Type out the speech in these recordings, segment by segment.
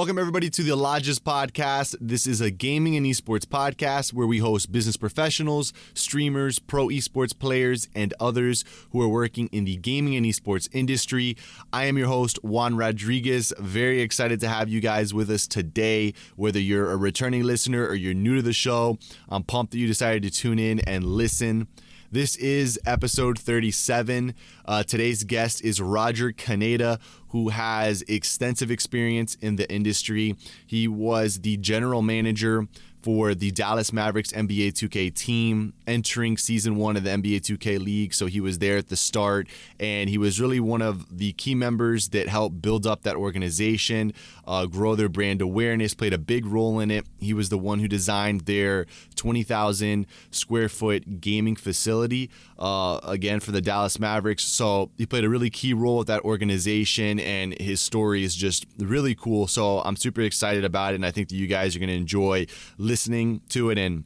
Welcome, everybody, to the Lodgz Podcast. This is a gaming and esports podcast where we host business professionals, streamers, pro esports players, and others who are working in the gaming and esports industry. I am your host, Juan Rodriguez. Very excited to have you guys with us today. Whether you're a returning listener or you're new to the show, I'm pumped that you decided to tune in and listen. This is episode 37. Uh, today's guest is Roger Caneda, who has extensive experience in the industry. He was the general manager for the Dallas Mavericks NBA 2K team entering season one of the NBA 2K League. So he was there at the start, and he was really one of the key members that helped build up that organization, uh, grow their brand awareness, played a big role in it. He was the one who designed their 20,000 square foot gaming facility, uh, again, for the Dallas Mavericks. So he played a really key role with that organization, and his story is just really cool. So I'm super excited about it, and I think that you guys are going to enjoy listening to it and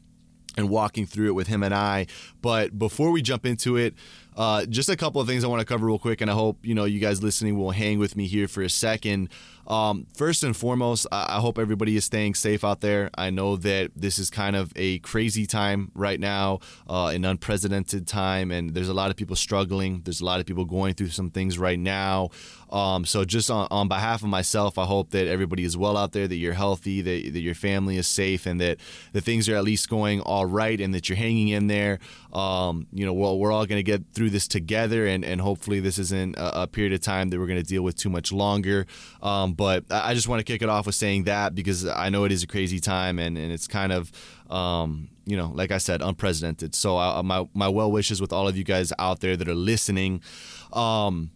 and walking through it with him and I. But before we jump into it, uh, just a couple of things I want to cover real quick, and I hope you know you guys listening will hang with me here for a second. Um, first and foremost, I, I hope everybody is staying safe out there. I know that this is kind of a crazy time right now, uh, an unprecedented time, and there's a lot of people struggling. There's a lot of people going through some things right now. Um, so just on, on behalf of myself, I hope that everybody is well out there, that you're healthy, that, that your family is safe, and that the things are at least going all right, and that you're hanging in there. Um, you know, well, we're all going to get through this together, and, and hopefully this isn't a, a period of time that we're going to deal with too much longer. Um, but I just want to kick it off with saying that because I know it is a crazy time, and, and it's kind of um, you know, like I said, unprecedented. So I, my my well wishes with all of you guys out there that are listening. Um,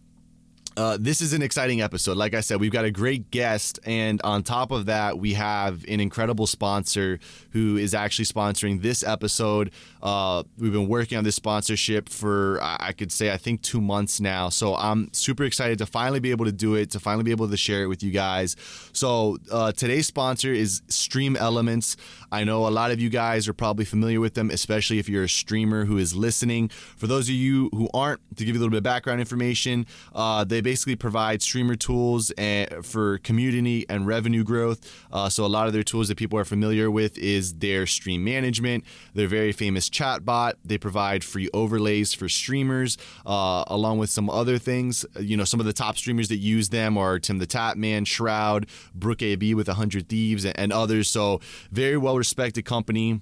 uh, this is an exciting episode. Like I said, we've got a great guest, and on top of that, we have an incredible sponsor who is actually sponsoring this episode. Uh, we've been working on this sponsorship for, I could say, I think two months now. So I'm super excited to finally be able to do it, to finally be able to share it with you guys. So uh, today's sponsor is Stream Elements. I know a lot of you guys are probably familiar with them, especially if you're a streamer who is listening. For those of you who aren't, to give you a little bit of background information, uh, they basically provide streamer tools and, eh, for community and revenue growth. Uh, so a lot of their tools that people are familiar with is their stream management, their very famous chatbot. They provide free overlays for streamers, uh, along with some other things. You know, some of the top streamers that use them are Tim the Tatman, Shroud, Brooke AB with 100 Thieves, and, and others. So very well respected company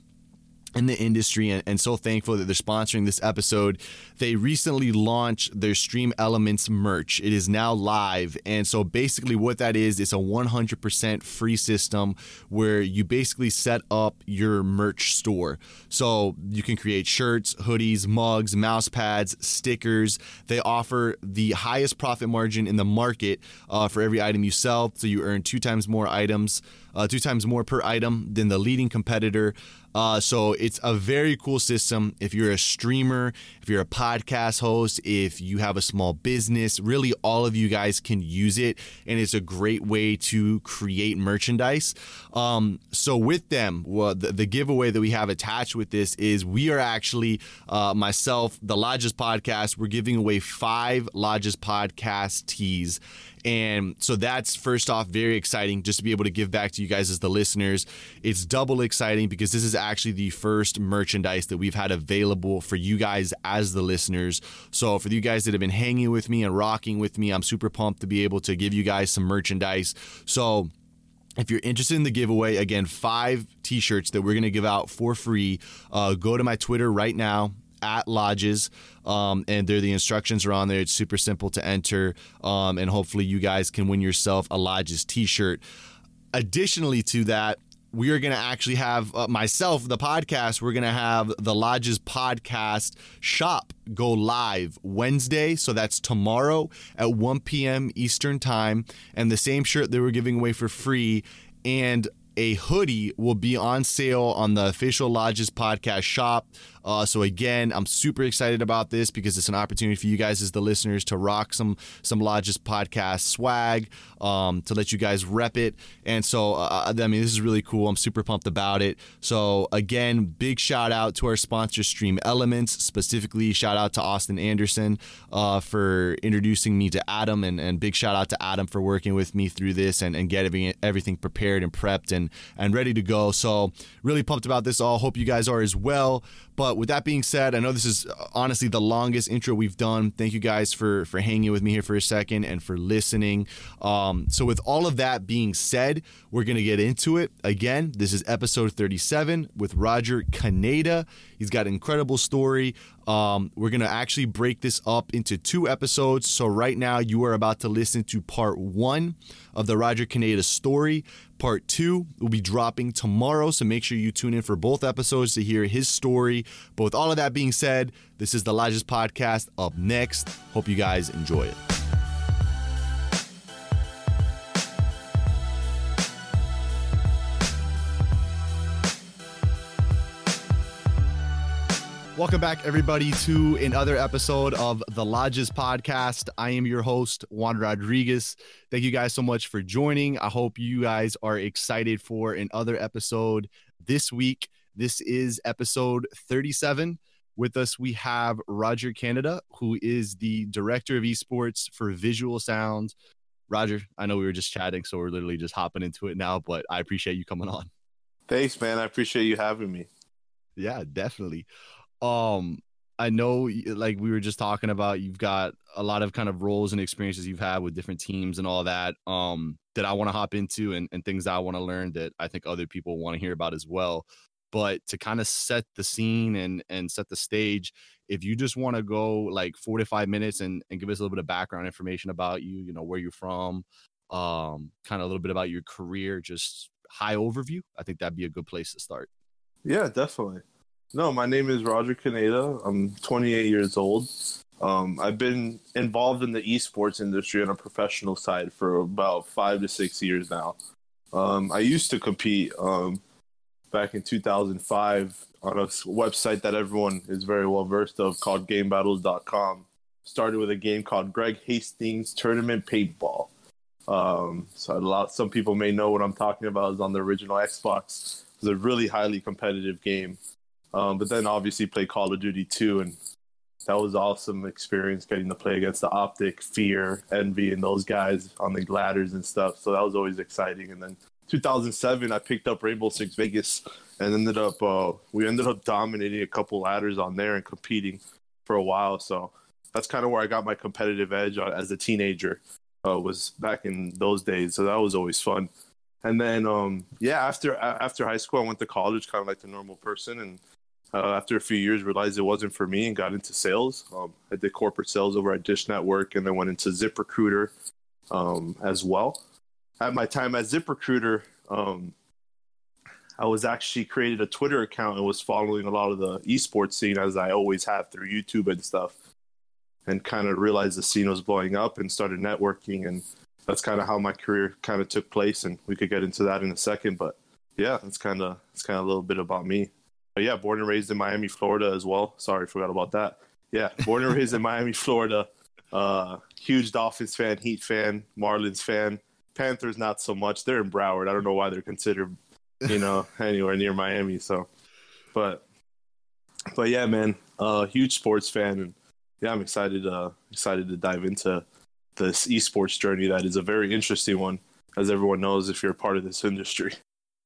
in the industry and, and, so thankful that they're sponsoring this episode. They recently launched their Stream Elements merch. It is now live. And so basically, what that is, it's a 100% free system where you basically set up your merch store. So you can create shirts, hoodies, mugs, mouse pads, stickers. They offer the highest profit margin in the market uh, for every item you sell. So you earn two times more items, uh, two times more per item than the leading competitor. Uh, so it's a very cool system. If you're a streamer, if you're a podcast host, if you have a small business, really all of you guys can use it. And it's a great way to create merchandise. Um, so with them, well, the, the, giveaway that we have attached with this is we are actually, uh, myself, the Lodgz podcast, we're giving away five Lodgz podcast tees. And so that's first off very exciting just to be able to give back to you guys as the listeners. It's double exciting because this is actually the first merchandise that we've had available for you guys as the listeners. So for you guys that have been hanging with me and rocking with me, I'm super pumped to be able to give you guys some merchandise. So if you're interested in the giveaway, again, five t shirts that we're going to give out for free, uh, go to my Twitter right now at lodgz um, and there the instructions are on there. It's super simple to enter um, and hopefully you guys can win yourself a lodgz t-shirt. Additionally to that we are going to actually have uh, myself the podcast we're going to have the lodgz podcast shop go live wednesday. So that's tomorrow at 1 p.m eastern time. And the same shirt that we're giving away for free and a hoodie will be on sale on the official Lodgz podcast shop. Uh, so again, I'm super excited about this because it's an opportunity for you guys as the listeners to rock some some Lodgz podcast swag, um, to let you guys rep it. And so, uh, I mean, this is really cool. I'm super pumped about it. So again, big shout out to our sponsor, Stream Elements. Specifically, shout out to Austin Anderson uh, for introducing me to Adam, and, and big shout out to Adam for working with me through this and, and getting everything prepared and prepped and and ready to go. So really pumped about this all. Hope you guys are as well. But with that being said, I know this is uh, honestly the longest intro we've done. Thank you guys for for hanging with me here for a second and for listening. Um, so with all of that being said, we're gonna get into it again. This is episode 37 with Roger Caneda. He's got an incredible story. Um, we're to actually break this up into two episodes. So, right now, you are about to listen to part one of the Roger Caneda story. Part two will be dropping tomorrow. So, make sure you tune in for both episodes to hear his story. But with all of that being said, this is the Lodgz Podcast up next. Hope you guys enjoy it. Welcome back, everybody, to another episode of the Lodgz Podcast. I am your host, Juan Rodriguez. Thank you guys so much for joining. I hope you guys are excited for another episode this week. This is episode 37. With us, we have Roger Caneda, who is the director of esports for Visual Sound. Roger, I know we were just chatting, so we're literally just hopping into it now, but I appreciate you coming on. Thanks, man. I appreciate you having me. Yeah, definitely um I know like we were just talking about you've got a lot of kind of roles and experiences you've had with different teams and all that um that I want to hop into and, and things I want to learn that I think other people want to hear about as well. But to kind of set the scene and and set the stage, if you just want to go like four to five minutes and, and give us a little bit of background information about you, you know, where you're from, um, kind of a little bit about your career, just high overview, I think that'd be a good place to start. Yeah, definitely. No, my name is Roger Caneda. I'm 28 years old. Um, I've been involved in the esports industry on a professional side for about five to six years now. Um, I used to compete um, back in 2005 on a website that everyone is very well versed of called GameBattles.com. Started with a game called Greg Hastings Tournament Paintball. Um, so a lot, some people may know what I'm talking about. Is on the original Xbox. It was a really highly competitive game. Um, but then obviously play Call of Duty 2, and that was awesome experience getting to play against the Optic, Fear, Envy, and those guys on the ladders and stuff. So that was always exciting. And then 2007, I picked up Rainbow Six Vegas and ended up uh, we ended up dominating a couple ladders on there and competing for a while. So that's kind of where I got my competitive edge as a teenager. Uh, was back in those days, so that was always fun. And then, um, yeah, after after high school, I went to college, kind of like the normal person, and uh, after a few years, realized it wasn't for me and got into sales. Um, I did corporate sales over at Dish Network and then went into ZipRecruiter um, as well. At my time at ZipRecruiter, um, I was actually created a Twitter account and was following a lot of the esports scene as I always have through YouTube and stuff, and kind of realized the scene was blowing up and started networking, and that's kind of how my career kind of took place. And we could get into that in a second, but yeah, that's kind of it's kind of a little bit about me. But yeah, born and raised in Miami, Florida as well. Sorry, forgot about that. Yeah, born and raised in Miami, Florida. Uh, huge Dolphins fan, Heat fan, Marlins fan. Panthers not so much. They're in Broward. I don't know why they're considered, you know, anywhere near Miami. So, but, but yeah, man, uh, huge sports fan, and yeah, I'm excited. Uh, excited to dive into this esports journey. That is a very interesting one, as everyone knows if you're a part of this industry.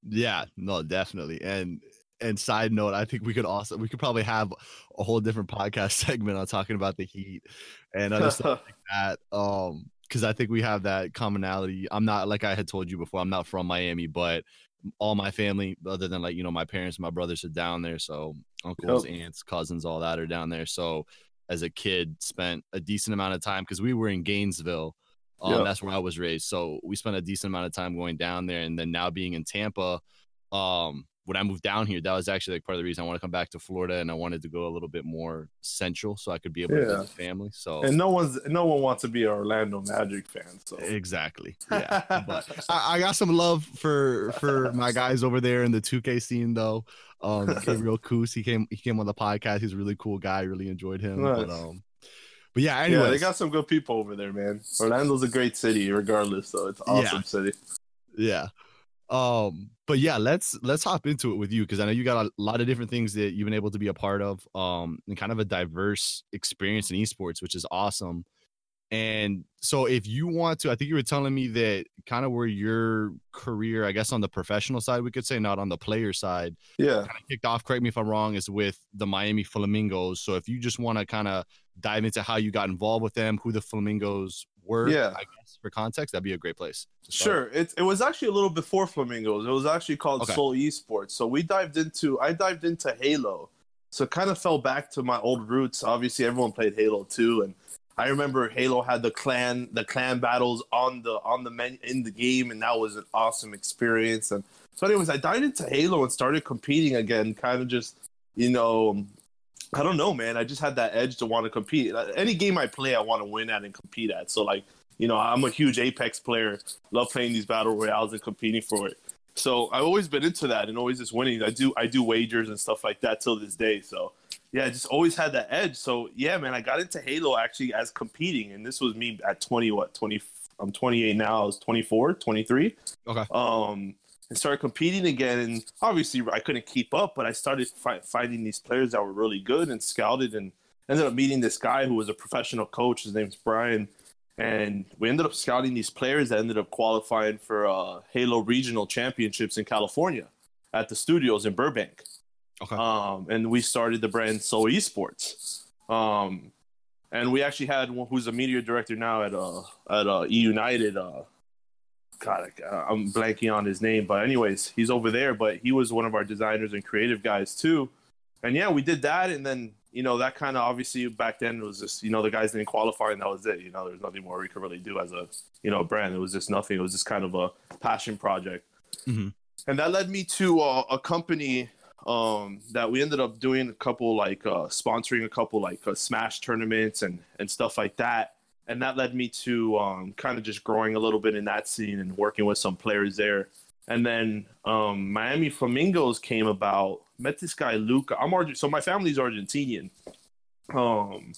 Yeah, no, definitely, and and side note, I think we could also we could probably have a whole different podcast segment on talking about the Heat and other stuff like that. Um, because I think we have that commonality. I'm not like I had told you before. I'm not from Miami, but all my family, other than like you know my parents, my brothers are down there. So uncles, yep. aunts, cousins, all that are down there. So as a kid, spent a decent amount of time because we were in Gainesville. Um, yep. That's where I was raised. So we spent a decent amount of time going down there, and then now being in Tampa um when I moved down here, that was actually like part of the reason I want to come back to Florida, and I wanted to go a little bit more central so I could be able Yeah. to visit family. So And no one's no one wants to be an Orlando Magic fan. So exactly, yeah. but I, I got some love for for my guys over there in the 2K scene though. Um, Gabriel Coos, he came he came on the podcast. He's a really cool guy. Really enjoyed him. But um, but yeah, anyway, yeah, they got some good people over there, man. Orlando's a great city, regardless. So it's an awesome Yeah. city. yeah um but yeah let's let's hop into it with you because i know you got a lot of different things that you've been able to be a part of um and kind of a diverse experience in esports which is awesome and so if you want to i think you were telling me that kind of where your career i guess on the professional side we could say not on the player side Yeah. kind of kicked off correct me if i'm wrong is with the miami flamingos so if you just want to kind of dive into how you got involved with them who the flamingos were Yeah. i guess for context that'd be a great place. Sure. It, it was actually a little before Flamingos. It was actually called Okay. Soul Esports. So we dived into I dived into Halo. So it kind of fell back to my old roots. Obviously everyone played Halo too and I remember Halo had the clan the clan battles on the on the men in the game and that was an awesome experience and so anyways I dived into Halo and started competing again kind of just you know I don't know man I just had that edge to want to compete any game I play I want to win at and compete at so like you know, I'm a huge Apex player. Love playing these battle royales and competing for it. So I've always been into that and always just winning. I do I do wagers and stuff like that till this day. So yeah, I just always had that edge. So yeah, man, I got into Halo actually as competing, and this was me at 20. What 20? I'm 28 now. I was 24, 23. Okay. Um, and started competing again, and obviously I couldn't keep up, but I started fi- finding these players that were really good and scouted, and ended up meeting this guy who was a professional coach. His name's Brian and we ended up scouting these players that ended up qualifying for uh, Halo Regional Championships in California at the studios in Burbank. Okay. Um, and we started the brand Soul Esports. Um, and we actually had one who's a media director now at uh at uh, E United. Uh, God, I'm blanking on his name, but anyways, he's over there. But he was one of our designers and creative guys too. And yeah, we did that, and then you know that kind of obviously back then it was just you know the guys didn't qualify, and that was it. You know, there's nothing more we could really do as a you know brand. It was just nothing. It was just kind of a passion project, Mhm. and that led me to uh, a company um, that we ended up doing a couple like uh, sponsoring a couple like uh, Smash tournaments and and stuff like that. And that led me to um, kind of just growing a little bit in that scene and working with some players there. And then um, Miami Flamingos came about. Met this guy Luca. I'm Argent, so my family's Argentinian. Um,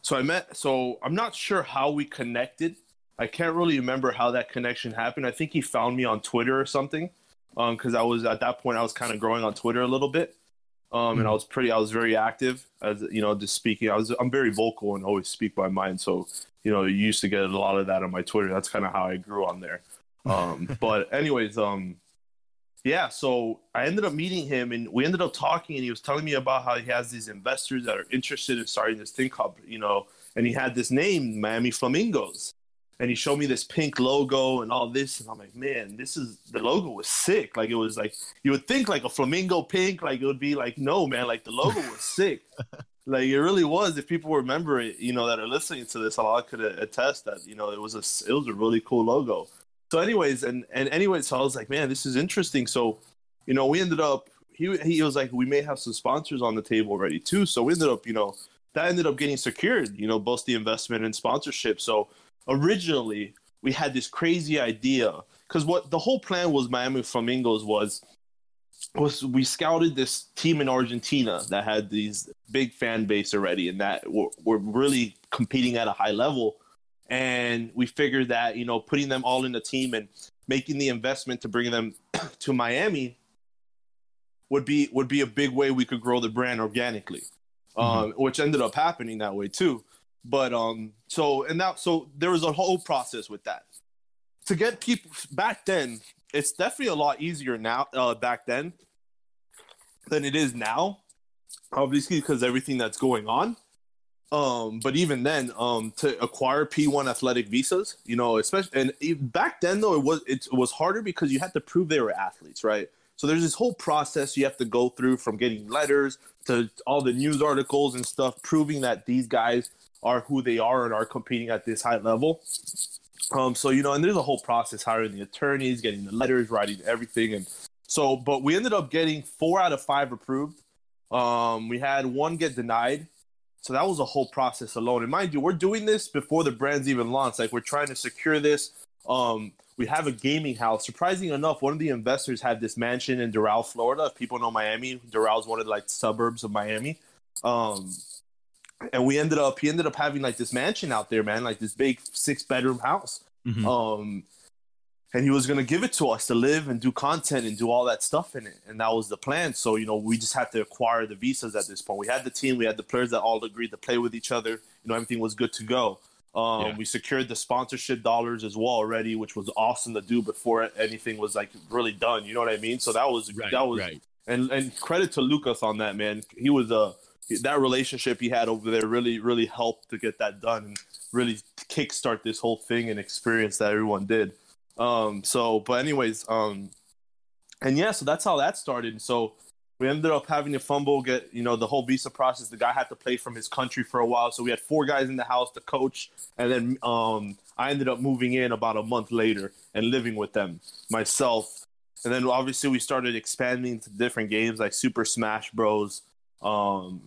so I met. So I'm not sure how we connected. I can't really remember how that connection happened. I think he found me on Twitter or something. Um, because I was at that point I was kind of growing on Twitter a little bit. Um, and I was pretty. I was very active as you know, just speaking. I was. I'm very vocal and always speak my mind. So you know, you used to get a lot of that on my Twitter. That's kind of how I grew on there. Um, but anyways, um, yeah. So I ended up meeting him, and we ended up talking, and he was telling me about how he has these investors that are interested in starting this thing called, you know, and he had this name, Miami Flamingos, and he showed me this pink logo and all this, and I'm like, man, this is the logo was sick. Like it was like you would think like a flamingo pink, like it would be like no, man, like the logo was sick. Like it really was. If people remember it, you know, that are listening to this, a lot could attest that you know it was a it was a really cool logo. So, anyways, and and anyways, so I was like, man, this is interesting. So, you know, we ended up. He he was like, we may have some sponsors on the table already too. So we ended up, you know, that ended up getting secured. You know, both the investment and sponsorship. So originally we had this crazy idea because what the whole plan was Miami Flamingos was was we scouted this team in Argentina that had these big fan base already and that were, were really competing at a high level. And we figured that you know putting them all in a team and making the investment to bring them to Miami would be would be a big way we could grow the brand organically um, which ended up happening that way too but um so and now so there was a whole process with that. To get people back then it's definitely a lot easier now uh, back then than it is now obviously because everything that's going on. Um but even then um to acquire p1 athletic visas you know especially and back then though it was it was harder because you had to prove they were athletes right? So there's this whole process you have to go through from getting letters to all the news articles and stuff proving that these guys are who they are and are competing at this high level um, so you know, and there's a whole process hiring the attorneys, getting the letters, writing everything, and So, but we ended up getting four out of five approved. Um, we had one get denied. So that was a whole process alone. And mind you, we're doing this before the brand's even launched. Like we're trying to secure this. Um, we have a gaming house. Surprising enough, one of the investors had this mansion in Doral, Florida. If people know Miami, Doral's one of the like suburbs of Miami. Um, and we ended up he ended up having like this mansion out there, man, like this big six bedroom house. Mhm. Um, and he was gonna give it to us to live and do content and do all that stuff in it, and that was the plan. So you know, we just had to acquire the visas at this point. We had the team, we had the players that all agreed to play with each other. You know, everything was good to go. Um, Yeah. We secured the sponsorship dollars as well already, which was awesome to do before anything was like really done. You know what I mean? So that was Right, that was right. and and credit to Lucas on that man. He was a that relationship he had over there really really helped to get that done and really kickstart this whole thing and experience that everyone did. Um, so, but anyways, um, and yeah, so that's how that started. So we ended up having to fumble, get you know the whole visa process. The guy had to play from his country for a while, so we had four guys in the house, the coach, and then um, I ended up moving in about a month later and living with them myself. And then obviously we started expanding to different games like Super Smash Bros. Um,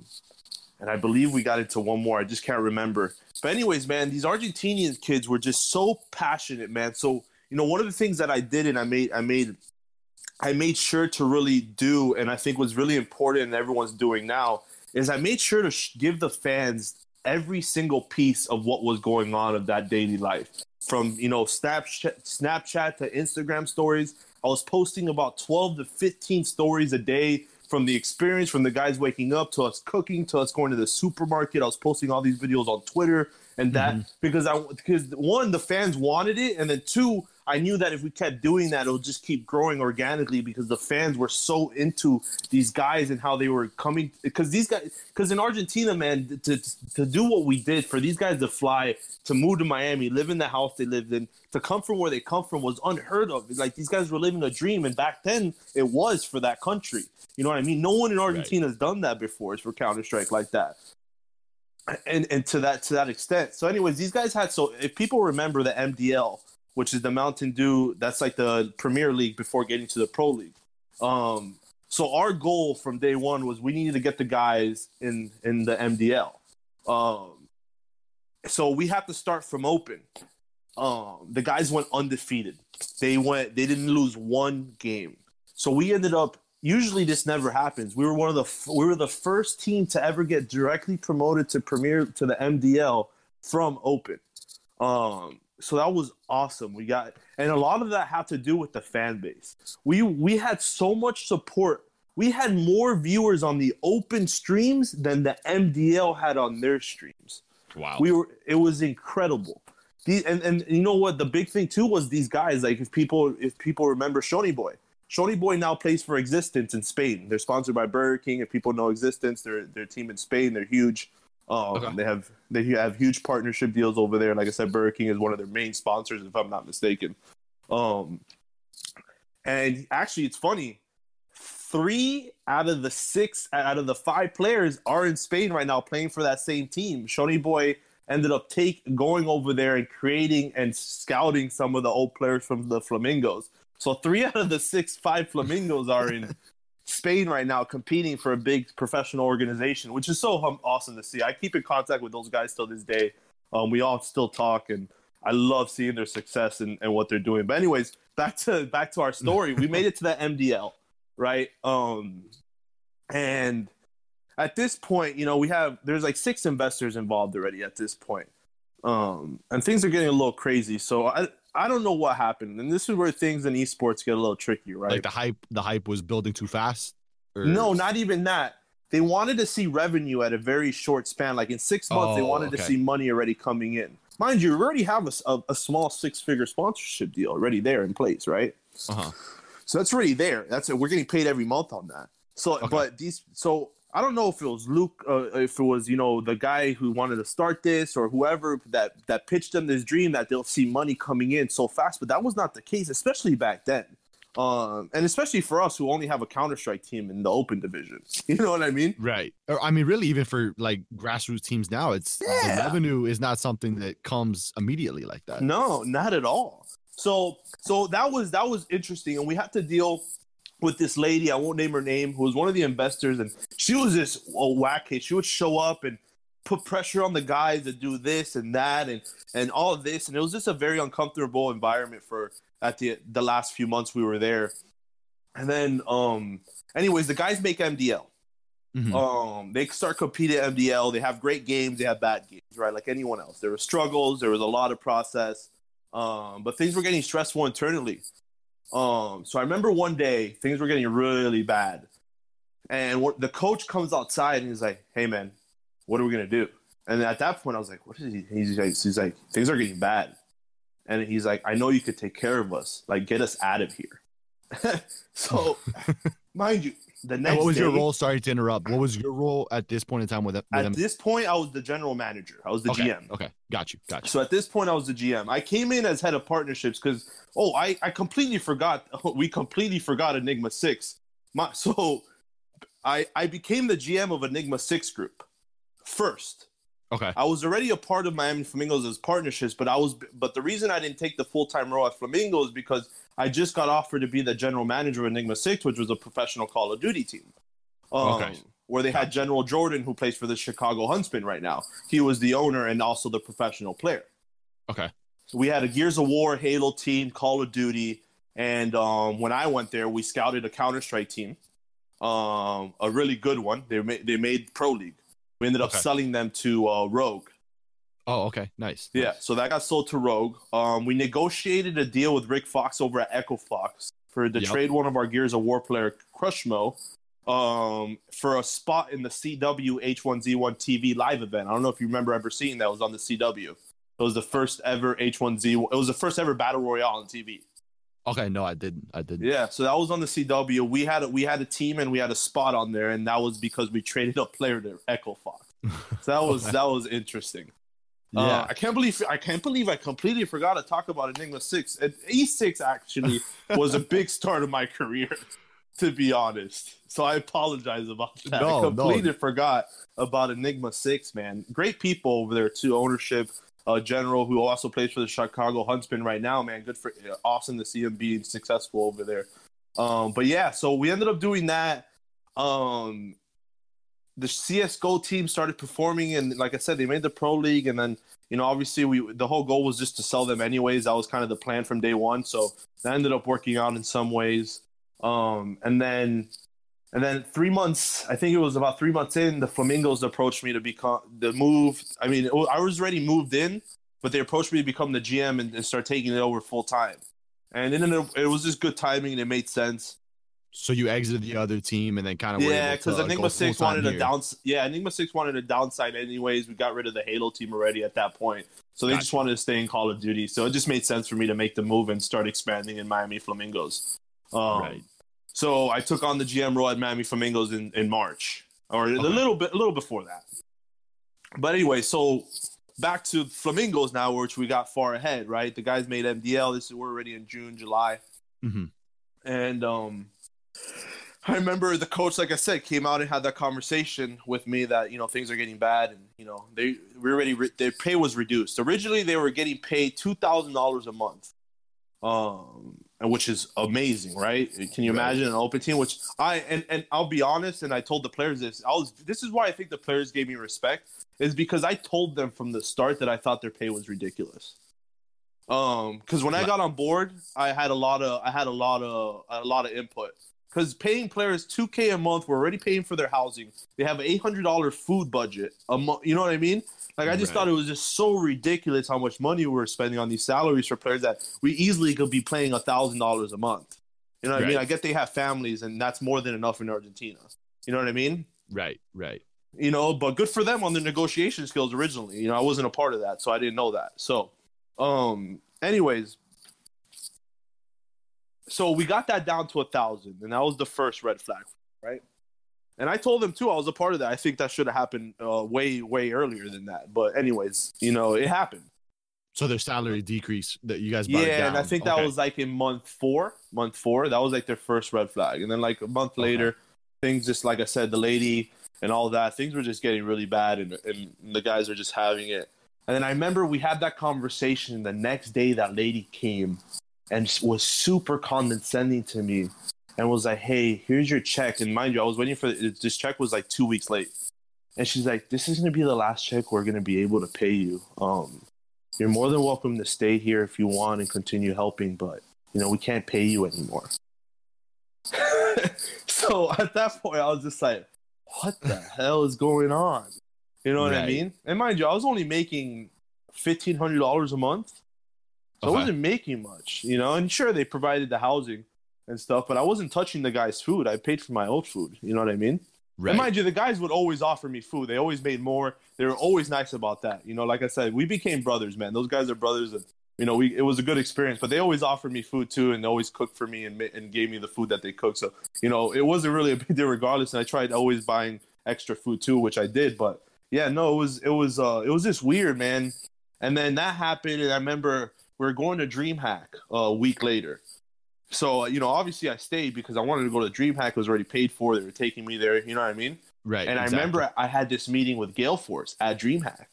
and I believe we got into one more. I just can't remember. But anyways, man, these Argentinian kids were just so passionate, man. So you know, one of the things that I did and I made, I made, I made sure to really do, and I think was really important, and everyone's doing now, is I made sure to sh- give the fans every single piece of what was going on of that daily life, from you know Snapchat, Snapchat to Instagram stories. I was posting about twelve to fifteen stories a day from the experience, from the guys waking up to us cooking to us going to the supermarket. I was posting all these videos on Twitter and that mm-hmm. because I because one the fans wanted it, and then two I knew that if we kept doing that, it would just keep growing organically because the fans were so into these guys and how they were coming. Because these guys, because in Argentina, man, to to do what we did for these guys to fly to move to Miami, live in the house they lived in, to come from where they come from was unheard of. Like these guys were living a dream, and back then it was for that country. You know what I mean? No one in Argentina has done that before. It's for Counter Strike like that and and to that to that extent. So, anyways, these guys had so if people remember the MDL, which is the Mountain Dew, that's like the Premier League before getting to the Pro League. Um, so our goal from day one was we needed to get the guys in in the MDL. Um, so we have to start from open. Um, the guys went undefeated. They went. They didn't lose one game. So we ended up. Usually this never happens. We were one of the we were the first team to ever get directly promoted to Premier to the MDL from Open. Um, so that was awesome. We got and a lot of that had to do with the fan base. We we had so much support. We had more viewers on the Open streams than the MDL had on their streams. Wow. We were it was incredible. These and, and you know what the big thing too was these guys like if people if people remember Shoney Boy. Shoney Boy now plays for x6tence in Spain. They're sponsored by Burger King. If people know x6tence, they're their team in Spain. They're huge. Um, Okay. They have they have huge partnership deals over there. Like I said, Burger King is one of their main sponsors, if I'm not mistaken. Um, and actually, it's funny. Three out of the six out of the five players are in Spain right now playing for that same team. Shoney Boy ended up take going over there and creating and scouting some of the old players from the Flamingos. So three out of the six five Flamingos are in Spain right now competing for a big professional organization, which is so hum- awesome to see. I keep in contact with those guys till this day. Um, we all still talk, and I love seeing their success and, and what they're doing. But anyways, back to back to our story. we made it to the MDL, right? Um, and at this point, you know, we have there's like six investors involved already at this point. Um, and things are getting a little crazy. So I I don't know what happened, and this is where things in esports get a little tricky, right? Like the hype, the hype was building too fast. Or... No, not even that. They wanted to see revenue at a very short span. Like in six months, they Oh, wanted to see money already coming in. Mind you, we already have a a small six-figure sponsorship deal already there in place, right? Uh-huh. So that's already there. That's we're getting paid every month on that. So, Okay. but these, so I don't know if it was Luke, uh, if it was you know the guy who wanted to start this or whoever that that pitched them this dream that they'll see money coming in so fast. But that was not the case, especially back then. Um, and especially for us who only have a Counter Strike team in the open division. You know what I mean? Right. Or I mean, really, even for like grassroots teams now, it's Yeah. the revenue is not something that comes immediately like that. No, not at all. So so that was that was interesting, and we had to deal with this lady. I won't name her name, who was one of the investors, and she was this oh, whack case. She would show up and put pressure on the guys to do this and that and and all of this, and it was just a very uncomfortable environment for at the the last few months we were there. And then, um, anyways, the guys make MDL. Mhm. Um, they start competing at MDL. They have great games. They have bad games, right? Like anyone else. There were struggles. There was a lot of process. Um, but things were getting stressful internally. Um, so I remember one day things were getting really bad, and what, the coach comes outside and he's like, "Hey, man, what are we gonna do?" And at that point, I was like, "What is he?" He's like, "He's like, things are getting bad," and he's like, "I know you could take care of us. Like, get us out of here." so, mind you, the next And what was your role? Sorry to interrupt. What was your role at this point in time with, with At this point, I was the general manager. I was the okay. GM. Okay, got you, got you. So at this point, I was the GM. I came in as head of partnerships because oh, I, I completely forgot. We completely forgot Enigma Six. My, so I I became the GM of Enigma Six Group first. Okay, I was already a part of Miami Flamingos as partnerships, but I was but the reason I didn't take the full time role at Flamingos is because I just got offered to be the general manager of Enigma Six, which was a professional Call of Duty team. Um, Okay. Where they had General Jordan, who plays for the Chicago Huntsmen right now. He was the owner and also the professional player. okay, So we had a Gears of War, Halo team, Call of Duty, and um, when I went there, we scouted a Counter Strike team, um, a really good one. They made they made Pro League. We ended up Okay. selling them to uh, Rogue. Oh, okay, nice. Yeah, so that got sold to Rogue. Um, we negotiated a deal with Rick Fox over at Echo Fox for to Yep. trade one of our Gears of War player, Crushmo, um, for a spot in the CW H1Z1 TV live event. I don't know if you remember ever seeing that. It was on the CW. It was the first ever H1Z. It was the first ever battle royale on TV. Okay, no, I didn't. I didn't. Yeah, so that was on the CW. We had a, we had a team and we had a spot on there, and that was because we traded a player to Echo Fox. So that was Okay. that was interesting. Uh, Yeah. I can't believe I can't believe I completely forgot to talk about Enigma Six. And E Six actually was a big start of my career, to be honest. So I apologize about that. No, I no. completely forgot about Enigma Six, man. Great people over there too. Ownership, uh, general who also plays for the Chicago Huntsmen right now, man. Good for awesome to see him being successful over there. Um, but yeah, so we ended up doing that. Um, the CS:GO team started performing, and like I said, they made the pro league, and then you know, obviously, we the whole goal was just to sell them anyways. That was kind of the plan from day one. So that ended up working out in some ways. Um, and then, and then three months, I think it was about three months in, the Flamingos approached me to become the move. I mean, I was already moved in, but they approached me to become the GM and, and start taking it over full time. And then it, was just good timing and it made sense. So you exited the other team and then kind of Yeah, because Enigma Six wanted a down. Yeah, Enigma Six wanted a downside anyways. We got rid of the Halo team already at that point, so they just wanted to stay in Call of Duty. So it just made sense for me to make the move and start expanding in Miami Flamingos. Um, Right. So I took on the GM role at Miami Flamingos in, in March, or a little bit, a little before that. But anyway, so back to Flamingos now, which we got far ahead. Right, the guys made MDL. This is we're already in June, July hmm and um I remember the coach, like I said, came out and had that conversation with me that you know things are getting bad, and you know they we already re- their pay was reduced. Originally, they were getting paid two thousand dollars a month, um, and which is amazing, right? Can you imagine an open team? Which I and and I'll be honest, and I told the players this. I was this is why I think the players gave me respect is because I told them from the start that I thought their pay was ridiculous. Um, because when I got on board, I had a lot of I had a lot of a lot of input. Because paying players two k a month, we're already paying for their housing. They have an eight hundred dollar food budget a month. You know what I mean? Like I just Right. thought it was just so ridiculous how much money we were spending on these salaries for players that we easily could be thousand dollars a month. You know what I mean? I get they have families, and that's more than enough in Argentina. You know what I mean? Right, right. you know, but good for them on their negotiation skills originally. You know, I wasn't a part of that, so I didn't know that. So, um, anyways, so we got that down to a thousand, and that was the first red flag, right? And I told them too, I was a part of that. I think that should have happened uh, way, way earlier than that. But anyways, you know, it happened. So their salary decrease that you guys Yeah, down. and I think that was like in month four. Month four, that was like their first red flag, and then like a month later, things just like I said, the lady and all that, things were just getting really bad, and, and the guys are just having it. And then I remember we had that conversation. The next day, that lady came and was super condescending to me, and was like, "Hey, here's your check." And mind you, I was waiting for this check was like two weeks late, and she's like, "This is gonna be the last check we're gonna be able to pay you. Um, you're more than welcome to stay here if you want and continue helping, but you know we can't pay you anymore." so at that point, I was just like, "What the hell is going on?" You know what I mean? And mind you, I was only making fifteen hundred dollars a month. So Okay. I wasn't making much, you know. And sure, they provided the housing and stuff, but I wasn't touching the guy's food. I paid for my own food. You know what I mean? Right. And mind you, the guys would always offer me food. They always made more. They were always nice about that. You know, like I said, we became brothers, man. Those guys are brothers, and you know, we it was a good experience. But they always offered me food too, and they always cooked for me and and gave me the food that they cooked. So you know, it wasn't really a big deal regardless. And I tried always buying extra food too, which I did. But yeah, no, it was it was uh it was just weird, man. And then that happened, and I remember we were going to DreamHack uh, a week later. So you know, obviously I stayed because I wanted to go to DreamHack. It was already paid for. They were taking me there. You know what I mean? right. And exactly. I remember I had this meeting with Gale Force at DreamHack.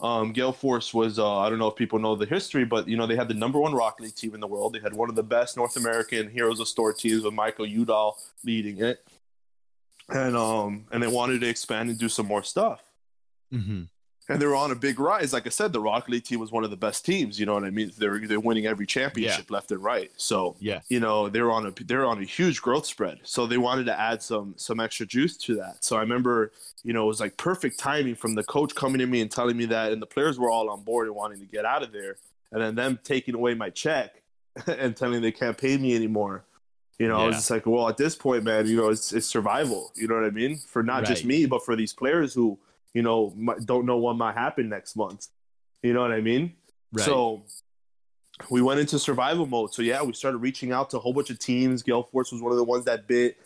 Um, Gale Force was uh, I don't know if people know the history, but you know they had the number one Rocket League team in the world. They had one of the best North American Heroes of Storm teams with Michael Udall leading it, and um and they wanted to expand and do some more stuff. Mhm. And they were on a big rise. Like I said, the Rocket League team was one of the best teams. You know what I mean? They're they're winning every championship left and right. So Yeah. you know they're on a they're on a huge growth spread so they wanted to add some some extra juice to that so i remember you know it was like perfect timing from the coach coming to me and telling me that and the players were all on board and wanting to get out of there and then them taking away my check and telling they can't pay me anymore you know i was just like well at this point man you know it's, it's survival you know what i mean for not just me but for these players who you know don't know what might happen next month you know what i mean Right. so we went into survival mode. So yeah, we started reaching out to a whole bunch of teams. Gale Force was one of the ones that bit.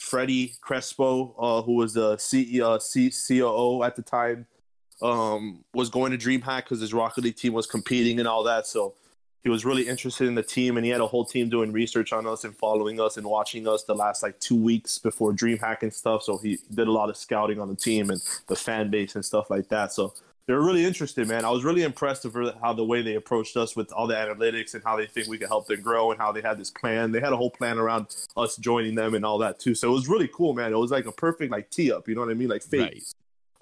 Freddie Crespo, uh, who was the CEO, C- COO at the time, um, was going to DreamHack because his Rocket League team was competing and all that. So he was really interested in the team, and he had a whole team doing research on us and following us and watching us the last like two weeks before DreamHack and stuff. So he did a lot of scouting on the team and the fan base and stuff like that. So they were really interested, man. I was really impressed with how the way they approached us with all the analytics and how they think we could help them grow and how they had this plan. They had a whole plan around us joining them and all that too. So it was really cool, man. It was like a perfect like tee up. You know what I mean? Like fate. Right.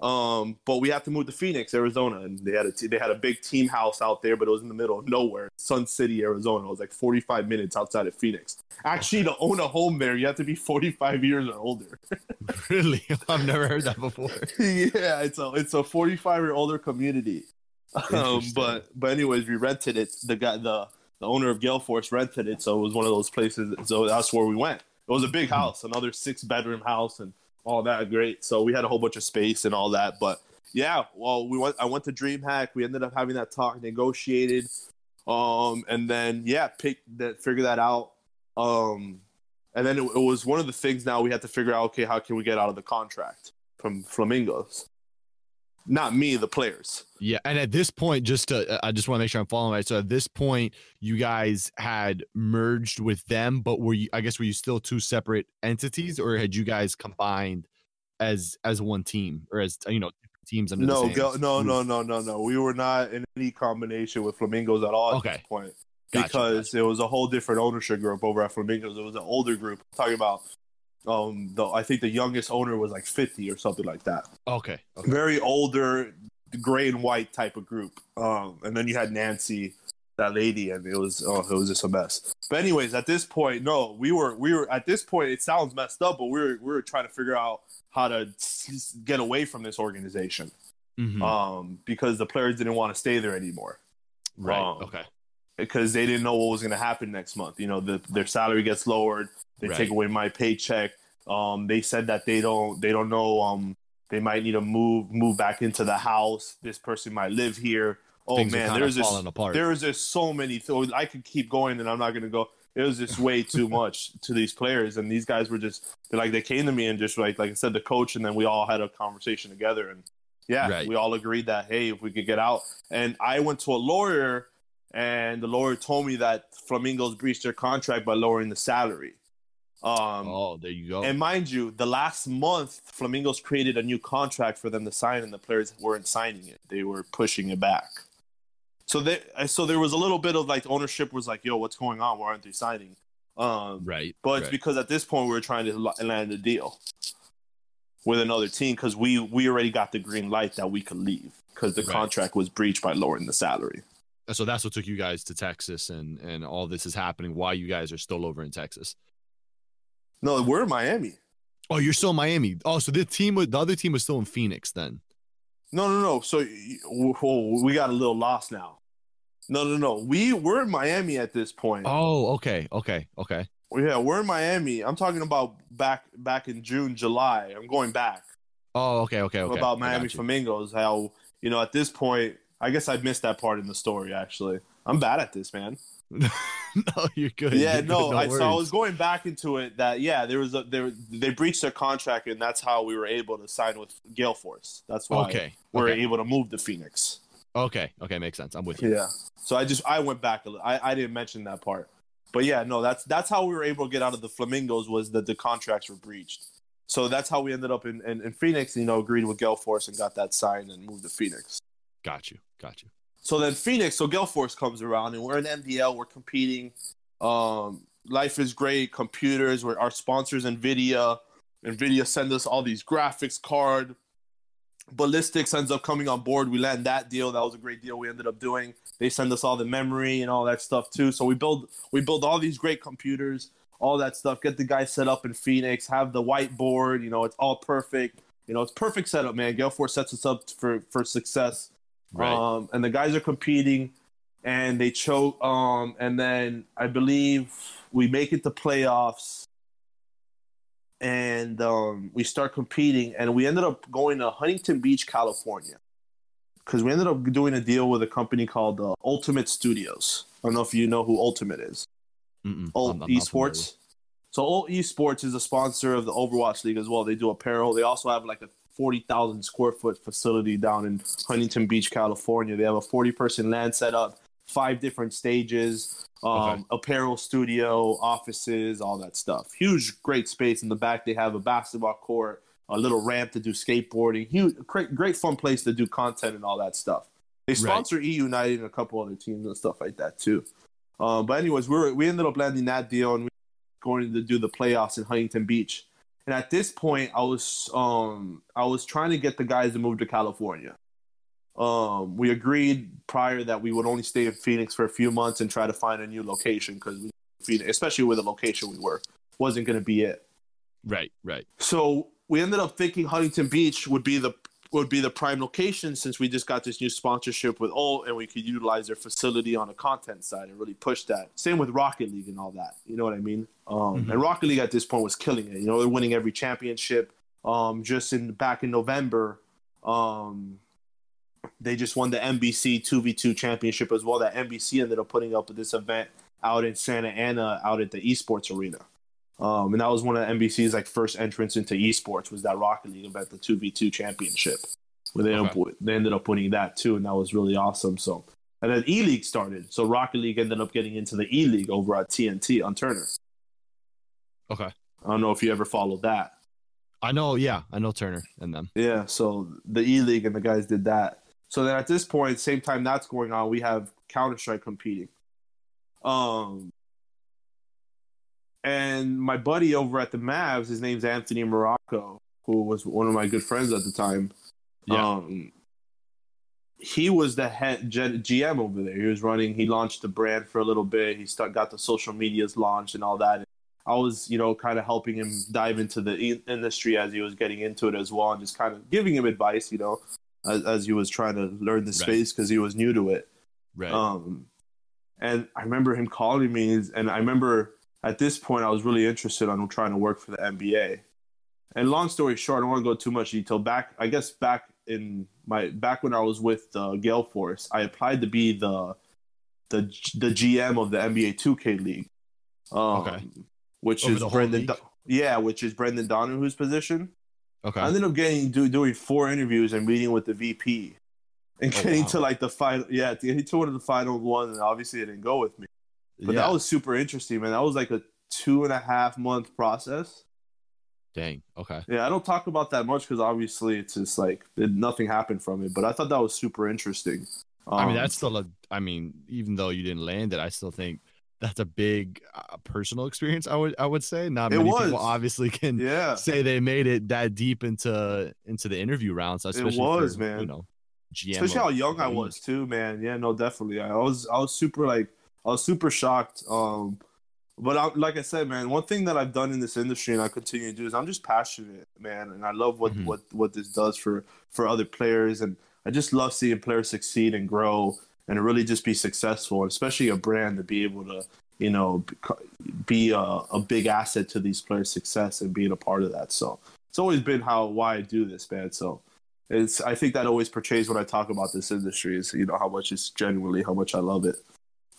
Um, but we had to move to Phoenix, Arizona, and they had a t- they had a big team house out there, but it was in the middle of nowhere, Sun City, Arizona. It was like 45 minutes outside of Phoenix. Actually, to own a home there, you have to be 45 years or older. really? I've never heard that before. yeah, it's a it's a 45 year older community. Um, but but anyways, we rented it. The guy the the owner of Gale Force rented it, so it was one of those places. So that's where we went. It was a big Hmm. house, another six bedroom house, and all that. Great. So we had a whole bunch of space and all that. But yeah, well, we went. I went to DreamHack. We ended up having that talk, negotiated, um, and then yeah, pick that, figure that out. Um, and then it, it was one of the things. Now we had to figure out, okay, how can we get out of the contract from Flamingos? Not me, the players. Yeah, and at this point, just to, I just want to make sure I'm following right. So at this point, you guys had merged with them, but were you? I guess were you still two separate entities, or had you guys combined as as one team, or as you know teams under No, go, no, no, no, no, no. We were not in any combination with Flamingos at all at Okay. this point Gotcha, because it was a whole different ownership group over at Flamingos. It was an older group. I'm talking about, um, the I think the youngest owner was like 50 or something like that. Okay, okay. Very older, gray and white type of group. Um, and then you had Nancy, that lady, and it was oh, it was just a mess. But anyways, at this point, no, we were we were at this point. It sounds messed up, but we were we were trying to figure out how to get away from this organization Mhm. um, because the players didn't want to stay there anymore right. um, okay. Because they didn't know what was going to happen next month. You know, the, their salary gets lowered. They Right. take away my paycheck. Um, they said that they don't they don't know. Um, they might need to move move back into the house. This person might live here. Oh Things man, there's just falling apart. there was just so many. Th- I could keep going, and I'm not going to go. It was just way too much to these players, and these guys were just they're like they came to me and just like like I said, the coach, and then we all had a conversation together, and yeah, Right. we all agreed that hey, if we could get out, and I went to a lawyer, and the lawyer told me that Flamingos breached their contract by lowering the salary. Um, oh, there you go. and mind you, the last month, Flamingos created a new contract for them to sign, and the players weren't signing it. They were pushing it back. So they, so there was a little bit of like ownership was like, "Yo, what's going on? Why aren't they signing?" Um, Right. but it's because at this point we are trying to land a deal with another team because we we already got the green light that we could leave because the Right. contract was breached by lowering the salary. Uh, so that's what took you guys to Texas, and and all this is happening. Why you guys are still over in Texas? No, we're in Miami. Oh, you're still in Miami. Oh, so the team, the other team was still in Phoenix then. No, no, no. So whoa, we got a little lost now. No, no, no. We we're in Miami at this point. Oh, okay, okay, okay. Yeah, we're in Miami. I'm talking about back back in June, July. I'm going back Oh, okay, okay, okay. about Miami. Flamingos. How you know at this point, I guess I missed that part in the story. Actually, I'm bad at this, man. no, you're good. yeah, You're good, no. I, so I was going back into it that yeah, there was a there they breached their contract and that's how we were able to sign with Gale Force. That's why Okay, we are okay, able to move to Phoenix. okay, okay. Makes sense. I'm with you. Yeah. So I just I went back a little. I, I didn't mention that part. But yeah, no, that's that's how we were able to get out of the Flamingos was that the contracts were breached. So that's how we ended up in, in, in Phoenix, you know, agreed with Gale Force and got that signed and moved to Phoenix. Got you, got you. So then Phoenix, so Gale Force comes around and we're in MDL, we're competing. Um, life is great, computers, we're our sponsors Nvidia. Nvidia send us all these graphics card. Ballistix ends up coming on board. We land that deal. That was a great deal we ended up doing. They send us all the memory and all that stuff too. So we build we build all these great computers, all that stuff. Get the guys set up in Phoenix. Have the whiteboard. You know, it's all perfect. You know, it's perfect setup, man. Gale Force sets us up for for success. Right. Um, and the guys are competing, and they choke. Um, and then I believe we make it to playoffs, and um, we start competing, and we ended up going to Huntington Beach, California, because we ended up doing a deal with a company called uh, Ultimate Studios. I don't know if you know who Ultimate is. Mm-mm, I'm- I'm Esports. So Ult Esports is a sponsor of the Overwatch League as well. They do apparel. They also have like a forty thousand square foot facility down in Huntington Beach, California. They have a forty person LAN set up, five different stages, um, Okay. apparel studio, offices, all that stuff. Huge, great space in the back. They have a basketball court, a little ramp to do skateboarding. Huge, great, great fun place to do content and all that stuff. They Right. sponsor E United and a couple other teams and stuff like that too. Um, but anyways, we were, we ended up landing that deal and we were going to do the playoffs in Huntington Beach. And at this point, I was um I was trying to get the guys to move to California. Um, we agreed prior that we would only stay in Phoenix for a few months and try to find a new location because Phoenix, especially with the location we were, wasn't going to be it. Right, right. So we ended up thinking Huntington Beach would be the would be the prime location since we just got this new sponsorship with Ult and we could utilize their facility on the content side and really push that. Same with Rocket League and all that. You know what I mean? Um, Mhm. And Rocket League at this point was killing it. You know, they're winning every championship. Um, just in back in November, um, they just won the NBC 2v2 championship as well. That NBC ended up putting up this event out in Santa Ana, out at the esports arena. Um, and that was one of NBC's like first entrance into esports was that Rocket League event, the two v two championship, where they, Okay. ended up, they ended up winning that too, and that was really awesome. So, and then E League started, so Rocket League ended up getting into the E League over at TNT on Turner. Okay. I don't know if you ever followed that. I know. Yeah, I know Turner and them. Yeah, so the E League and the guys did that. So then at this point, same time that's going on, we have Counter Strike competing. Um, and my buddy over at the Mavs, his name's Anthony Morocco, who was one of my good friends at the time. Yeah. Um, he was the head GM over there. He was running. He launched the brand for a little bit. He start, got the social medias launched and all that. I was, you know, kind of helping him dive into the e- industry as he was getting into it as well, and just kind of giving him advice, you know, as, as he was trying to learn the space because he was new to it. Right. Um, and I remember him calling me, and I remember at this point I was really interested on trying to work for the NBA. And long story short, I don't want to go too much detail. Back, I guess, back in my back when I was with uh, Gale Force, I applied to be the the the GM of the NBA 2K League. Um, Okay. Which Over is Brendan. Do- yeah, which is Brendan Donohue's position. okay. I ended up getting do, doing four interviews and meeting with the VP, and Oh, getting wow. to like the final. Yeah, to get to one of the final one, and obviously it didn't go with me. But yeah. that was super interesting, man. That was like a two and a half month process. Dang. Okay. Yeah, I don't talk about that much because obviously it's just like it, nothing happened from it. But I thought that was super interesting. I mean, Um, that's still a. I mean, even though you didn't land it, I still think that's a big uh, personal experience. I would I would say not many was. people obviously can Yeah. say they made it that deep into into the interview rounds. Especially was, for, man. You know, GM especially how young I was too, man. Yeah, no, definitely. I was I was super like I was super shocked. Um, but I, like I said, man, one thing that I've done in this industry and I continue to do is I'm just passionate, man, and I love what Mhm. what what this does for for other players, and I just love seeing players succeed and grow and really just be successful, and especially a brand to be able to you know be a, a big asset to these players' success and being a part of that. So it's always been how why I do this, man. So it's I think that always portrays when I talk about this industry is you know how much it's genuinely how much I love it.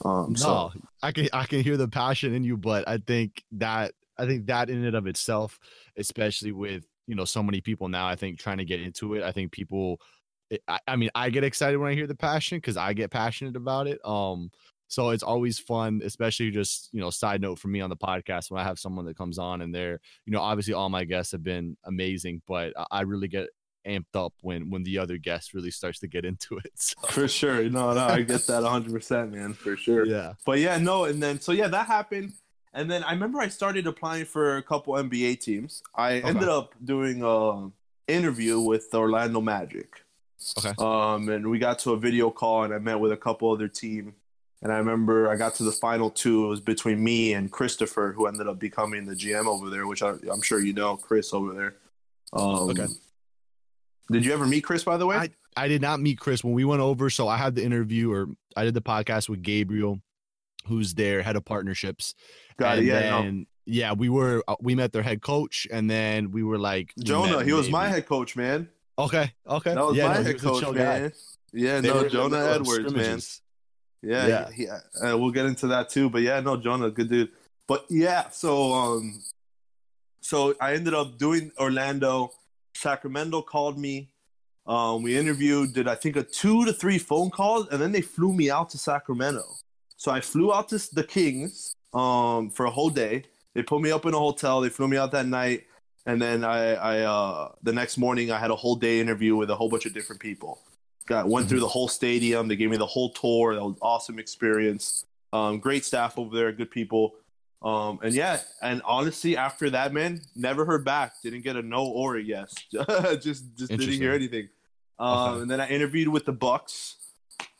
Um, No, so I can I can hear the passion in you, but I think that I think that in and of itself, especially with you know so many people now, I think trying to get into it, I think people. I, I mean, I get excited when I hear the passion because I get passionate about it. Um, so it's always fun, especially just you know. Side note for me on the podcast when I have someone that comes on and they're you know obviously all my guests have been amazing, but I- I really get amped up when when the other guest really starts to get into it. So, for sure, no, no, I get that 100, percent man, for sure. yeah. But yeah, no, and then so yeah, that happened, and then I remember I started applying for a couple NBA teams. I Okay. ended up doing a interview with the Orlando Magic. Okay. Um, and we got to a video call, and I met with a couple other team. And I remember I got to the final two. It was between me and Christopher, who ended up becoming the GM over there, which I, I'm sure you know Chris over there. Um, Okay. Did you ever meet Chris, by the way? I- I did not meet Chris when we went over. So I had the interview or I did the podcast with Gabriel, who's their head of partnerships. Got and it. Yeah, no. yeah, we were uh, we met their head coach, and then we were like Jonah, he was my head coach, man. Okay, okay, That was yeah, my no, head coach, chill guy. man. Yeah, They no, Jonah Edwards, man. Yeah, Yeah. he, he, uh, we'll get into that too. But yeah, no, Jonah, good dude. But yeah, so um, so I ended up doing Orlando. Sacramento called me. Um, we interviewed, did I think a two to three phone calls, and then they flew me out to Sacramento. So I flew out to the Kings um for a whole day. They put me up in a hotel. They flew me out that night, and then I, I uh, the next morning I had a whole day interview with a whole bunch of different people. Got went through the whole stadium. They gave me the whole tour. That was awesome experience. Um, great staff over there, good people. Um, and yeah, and honestly, after that, man, never heard back. Didn't get a no or a yes. just just didn't hear anything. Um, Okay. And then I interviewed with the Bucks.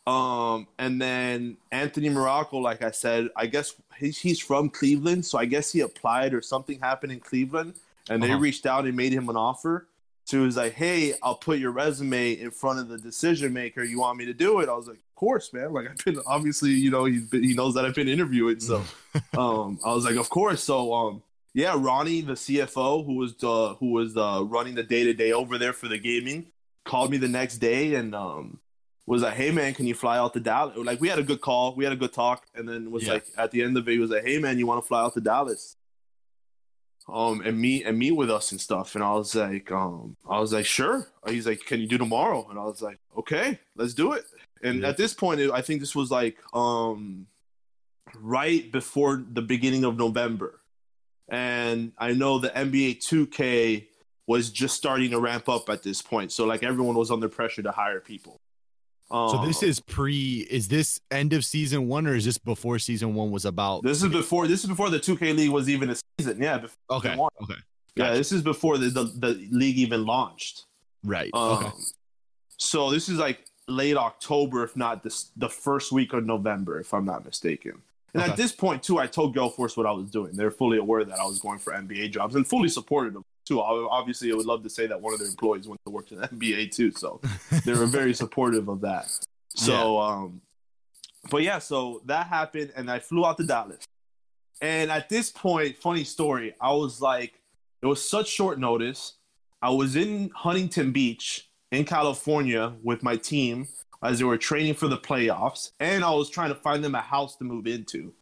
Um, and then Anthony Morocco, like I said, I guess he's, he's from Cleveland, so I guess he applied or something happened in Cleveland, and they Uh-huh. reached out and made him an offer. So he was like, "Hey, I'll put your resume in front of the decision maker. You want me to do it?" I was like, "Of course, man. Like I've been obviously, you know, he's been, he knows that I've been interviewing, so um, I was like, "Of course." So um, yeah, Ronnie, the CFO, who was uh, who was uh, running the day to day over there for the gaming, called me the next day and um, was like, "Hey man, can you fly out to Dallas?" Like we had a good call, we had a good talk, and then was Yeah. like at the end of it, he was like, "Hey man, you want to fly out to Dallas?" Um, and meet and meet with us and stuff, and I was like, um, I was like, sure. He's like, can you do tomorrow? And I was like, okay, let's do it. And Yeah. at this point, it, I think this was like, um, right before the beginning of November, and I know the NBA 2K was just starting to ramp up at this point, so like everyone was under pressure to hire people. Um, So this is pre. Is this end of season one or is this before season one was about? this is before this is before the 2K league was even a season. Yeah, before okay. Okay. yeah, this is before the, the the league even launched. Right. Um, okay. So this is like late October, if not this, the first week of November, if I'm not mistaken. And Okay. at this point, too, I told Gale Force what I was doing. They're fully aware that I was going for NBA jobs and fully supported them too. Obviously, I would love to say that one of their employees went to work in the NBA too, so they were very supportive of that. So, um, but yeah, so that happened, and I flew out to Dallas. And at this point, funny story, I was like, it was such short notice. I was in Huntington Beach in California with my team as they were training for the playoffs, and I was trying to find them a house to move into.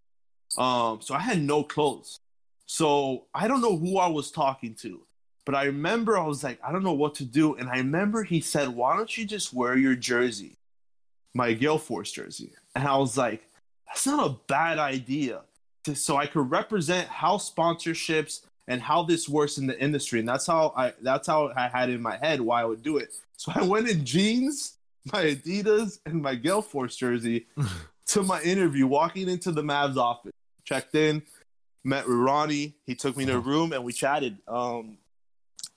Um, so I had no clothes. So I don't know who I was talking to, but I remember I was like, I don't know what to do. And I remember he said, Why don't you just wear your jersey, my Gale Force jersey? And I was like, That's not a bad idea. So I could represent how sponsorships and how this works in the industry. And that's how I that's how I had in my head why I would do it. So I went in jeans, my Adidas, and my Gale Force jersey to my interview, walking into the Mavs office. checked in, met with Ronnie. He took me to a room and we chatted. Um,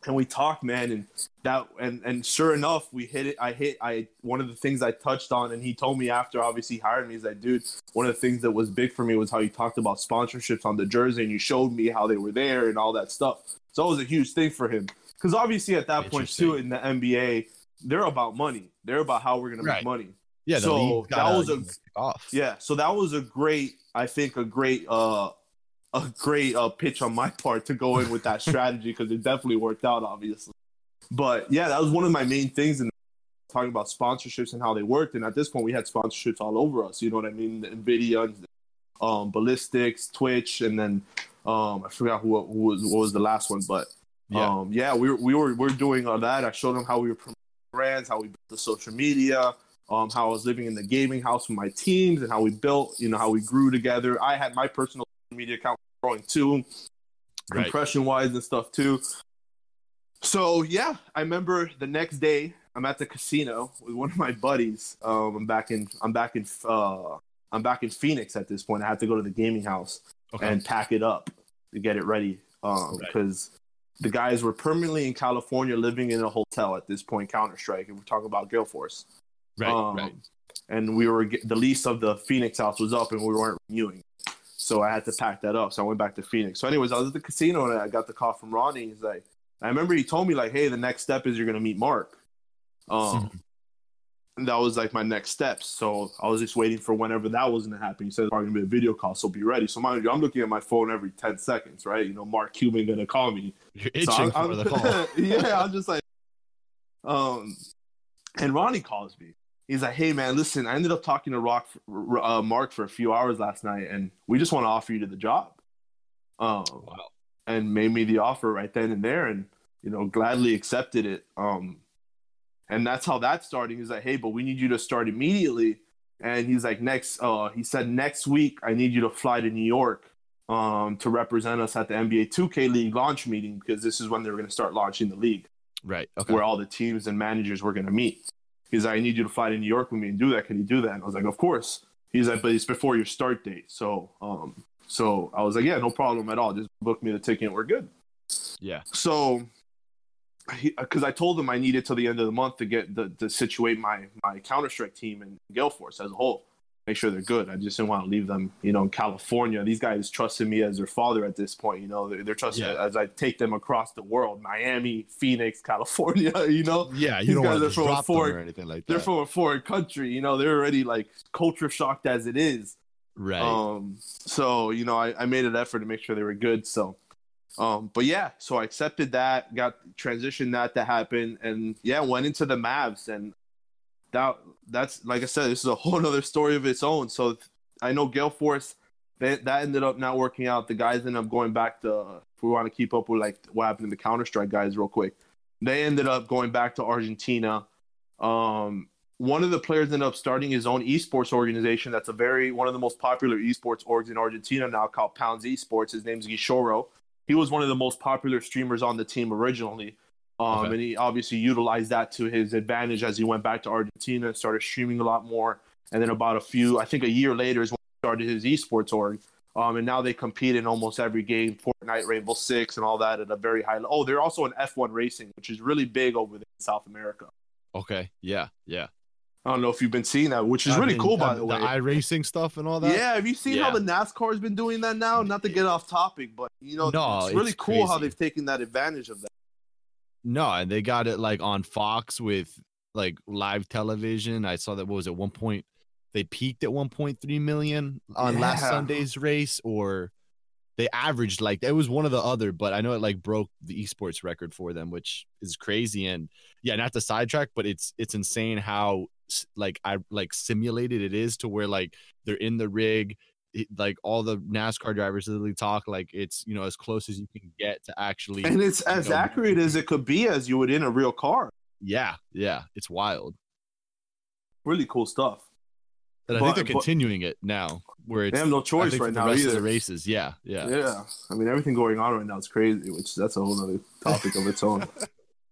and we talked, man, and that and and sure enough, we hit it. I hit I one of the things I touched on, and he told me after obviously hired me. He's like, dude, one of the things that was big for me was how you talked about sponsorships on the jersey, and you showed me how they were there and all that stuff. So it was a huge thing for him because obviously at that point too in the NBA, they're about money. They're about how we're gonna Right. make money. Yeah, So that was a- you know, kick off. Yeah, so that was a great, I think, a great, uh, a great uh, pitch on my part to go in with that strategy because it definitely worked out, obviously. But yeah, that was one of my main things in talking about sponsorships and how they worked. And at this point, we had sponsorships all over us. You know what I mean? Nvidia, um, Ballistix, Twitch, and then um, I forgot who, who was what was the last one, but Yeah. um, yeah, we were we were we are doing all that. I showed them how we were promoting brands, how we built the social media, um, how I was living in the gaming house with my teams, and how we built, you know, how we grew together. I had my personal media account growing too, Right. impression wise and stuff too. So yeah, I remember the next day I'm at the casino with one of my buddies. Um, I'm back in I'm back in uh, I'm back in Phoenix at this point. I had to go to the gaming house Okay. and pack it up to get it ready Right. because the guys were permanently in California living in a hotel at this point, Counter Strike, and we're talking about Gale Force. right. um, right. And we were the lease of the Phoenix house was up, and we weren't renewing, so I had to pack that up. So I went back to Phoenix. So, anyways, I was at the casino and I got the call from Ronnie. He's like, I remember he told me like, "Hey, the next step is you're gonna meet Mark." Um, and that was like my next steps. So I was just waiting for whenever that was gonna happen. He said it's probably gonna be a video call, so be ready. So mind you, I'm looking at my phone every ten seconds, right? You know, Mark Cuban gonna call me. You're So itching I'm- for I'm- the call. yeah, I'm just like, um, and Ronnie calls me. He's like, "Hey man, listen, I ended up talking to Rock, uh, Mark for a few hours last night, and we just want to offer you to the job." Um, Wow. and made me the offer right then and there, and you know, gladly accepted it. Um, and that's how that started. He's like, "Hey, but we need you to start immediately." And he's like, "Next," uh, he said, "Next week, I need you to fly to New York." Um, to represent us at the NBA 2K League launch meeting because this is when they were going to start launching the league Right. Okay. where all the teams and managers were going to meet. He's like, I need you to fly to New York with me and do that. Can you do that? And I was like, of course. He's like, but it's before your start date. So, um, so I was like, yeah, no problem at all. Just book me the ticket. We're good. Yeah. So, because I told him I needed till the end of the month to get the to situate my my Counter Strike team and Gale Force as a whole, make sure they're good. I just didn't want to leave them, you know, in California. These guys trusted me as their father at this point. You know, they're, they're trusting Yeah. as I take them across the world, Miami, Phoenix, California. You know, Yeah. You These don't want to from a drop them or anything like that. they're from a foreign country. You know, they're already like culture shocked as it is. right. Um, so you know, I, I made an effort to make sure they were good. So, um, but yeah, so I accepted that, got transitioned that to happen, and yeah, went into the Mavs, and that that's like I said, this is a whole other story of its own. So I know Gale Force. That, ended up not working out. The guys ended up going back to. If we want to keep up with like what happened to the Counter Strike guys, real quick, they ended up going back to Argentina. Um, one of the players ended up starting his own esports organization. That's a very one of the most popular esports orgs in Argentina now, called Pounds Esports. His name's Gishoro. He was one of the most popular streamers on the team originally, um, Okay. and he obviously utilized that to his advantage as he went back to Argentina started streaming a lot more. And then about a few, I think a year later, is when he started his esports org. Um, and now they compete in almost every game, Fortnite, Rainbow Six, and all that at a very high level. Oh, they're also in F1 racing, which is really big over there in South America. okay. Yeah. Yeah. I don't know if you've been seeing that, which is I've really been- cool, by uh, the way. The iRacing stuff and all that. yeah, have you seen how the NASCAR's been doing that now? Not to get off topic, but you know, No, it's really it's cool how they've taken that advantage of that. No, and they got it like on Fox with like live television. I saw that what was it one point they peaked at 1.3 million on last Sunday's race, or they averaged like it was one of the other, but I know it like broke the esports record for them, which is crazy. And yeah, not to sidetrack, but it's it's insane how like I like simulated it is to where like they're in the rig. It, like all the NASCAR drivers literally talk like it's you know as close as you can get to actually And it's as know, accurate as it could be as you would in a real car. yeah yeah it's wild Really cool stuff. and I But- think they're continuing it now where it's They have no choice right now either. the races yeah yeah Yeah. I mean everything going on right now is crazy, which that's a whole other topic of its own.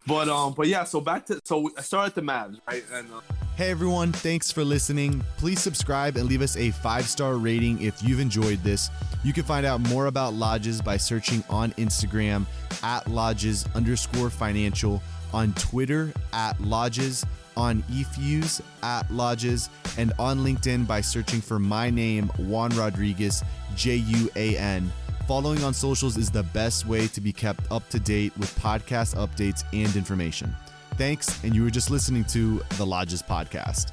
But um, but yeah. So back to so I started the Mavs, right? And uh, Hey everyone, thanks for listening. Please subscribe and leave us a five star rating if you've enjoyed this. You can find out more about Lodgz by searching on Instagram at Lodgz underscore financial, on Twitter at Lodgz, on eFuse at Lodgz, and on LinkedIn by searching for my name, Juan Rodriguez, J U A N. Following on socials is the best way to be kept up to date with podcast updates and information. Thanks, and you were just listening to the Lodgz Podcast.